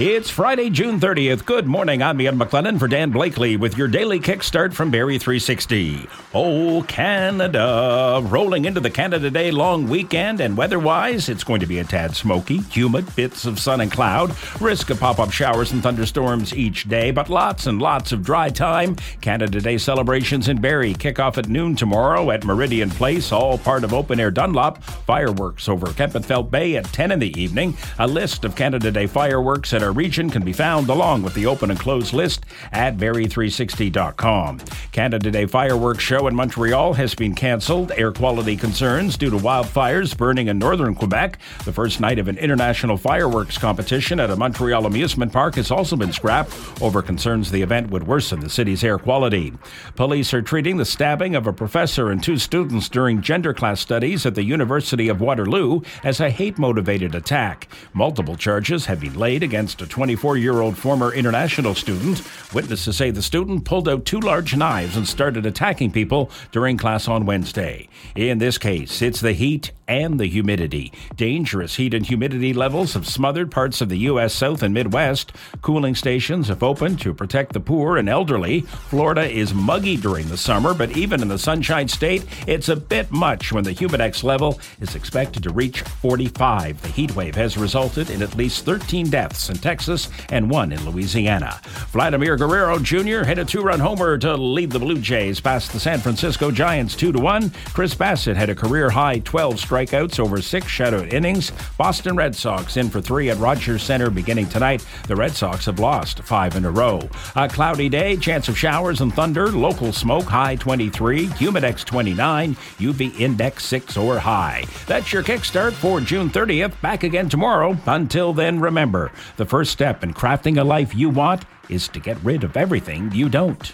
It's Friday, June 30th. Good morning. I'm Ian McLennan for Dan Blakely with your daily kickstart from Barrie 360. Oh, Canada. Rolling into the Canada Day long weekend, and weather wise, it's going to be a tad smoky, humid, bits of sun and cloud, risk of pop up showers and thunderstorms each day, but lots and lots of dry time. Canada Day celebrations in Barrie kick off at noon tomorrow at Meridian Place, all part of Open Air Dunlop. Fireworks over Kempenfelt Bay at 10 in the evening. A list of Canada Day fireworks at our region can be found along with the open and closed list at barrie360.com. Canada Day fireworks show in Montreal has been cancelled. Air quality concerns due to wildfires burning in northern Quebec. The first night of an international fireworks competition at a Montreal amusement park has also been scrapped over concerns the event would worsen the city's air quality. Police are treating the stabbing of a professor and two students during gender class studies at the University of Waterloo as a hate motivated attack. Multiple charges have been laid against a 24 year old former international student. Witnesses say the student pulled out two large knives and started attacking people during class on Wednesday. In this case, it's the heat and the humidity. Dangerous heat and humidity levels have smothered parts of the U.S. South and Midwest. Cooling stations have opened to protect the poor and elderly. Florida is muggy during the summer, but even in the Sunshine State, it's a bit much when the humidex level is expected to reach 45. The heat wave has resulted in at least 13 deaths in Texas and one in Louisiana. Vladimir Guerrero Jr. hit a two-run homer to lead the Blue Jays past the San Francisco Giants 2 to 1. Chris Bassitt had a career high 12 strikeouts over six shutout innings. Boston Red Sox in for three at Rogers Center beginning tonight. The Red Sox have lost five in a row. A cloudy day, chance of showers and thunder, local smoke high 23, humidex 29, UV index 6 or high. That's your kickstart for June 30th. Back again tomorrow. Until then, remember the first step in crafting a life you want is to get rid of everything you don't.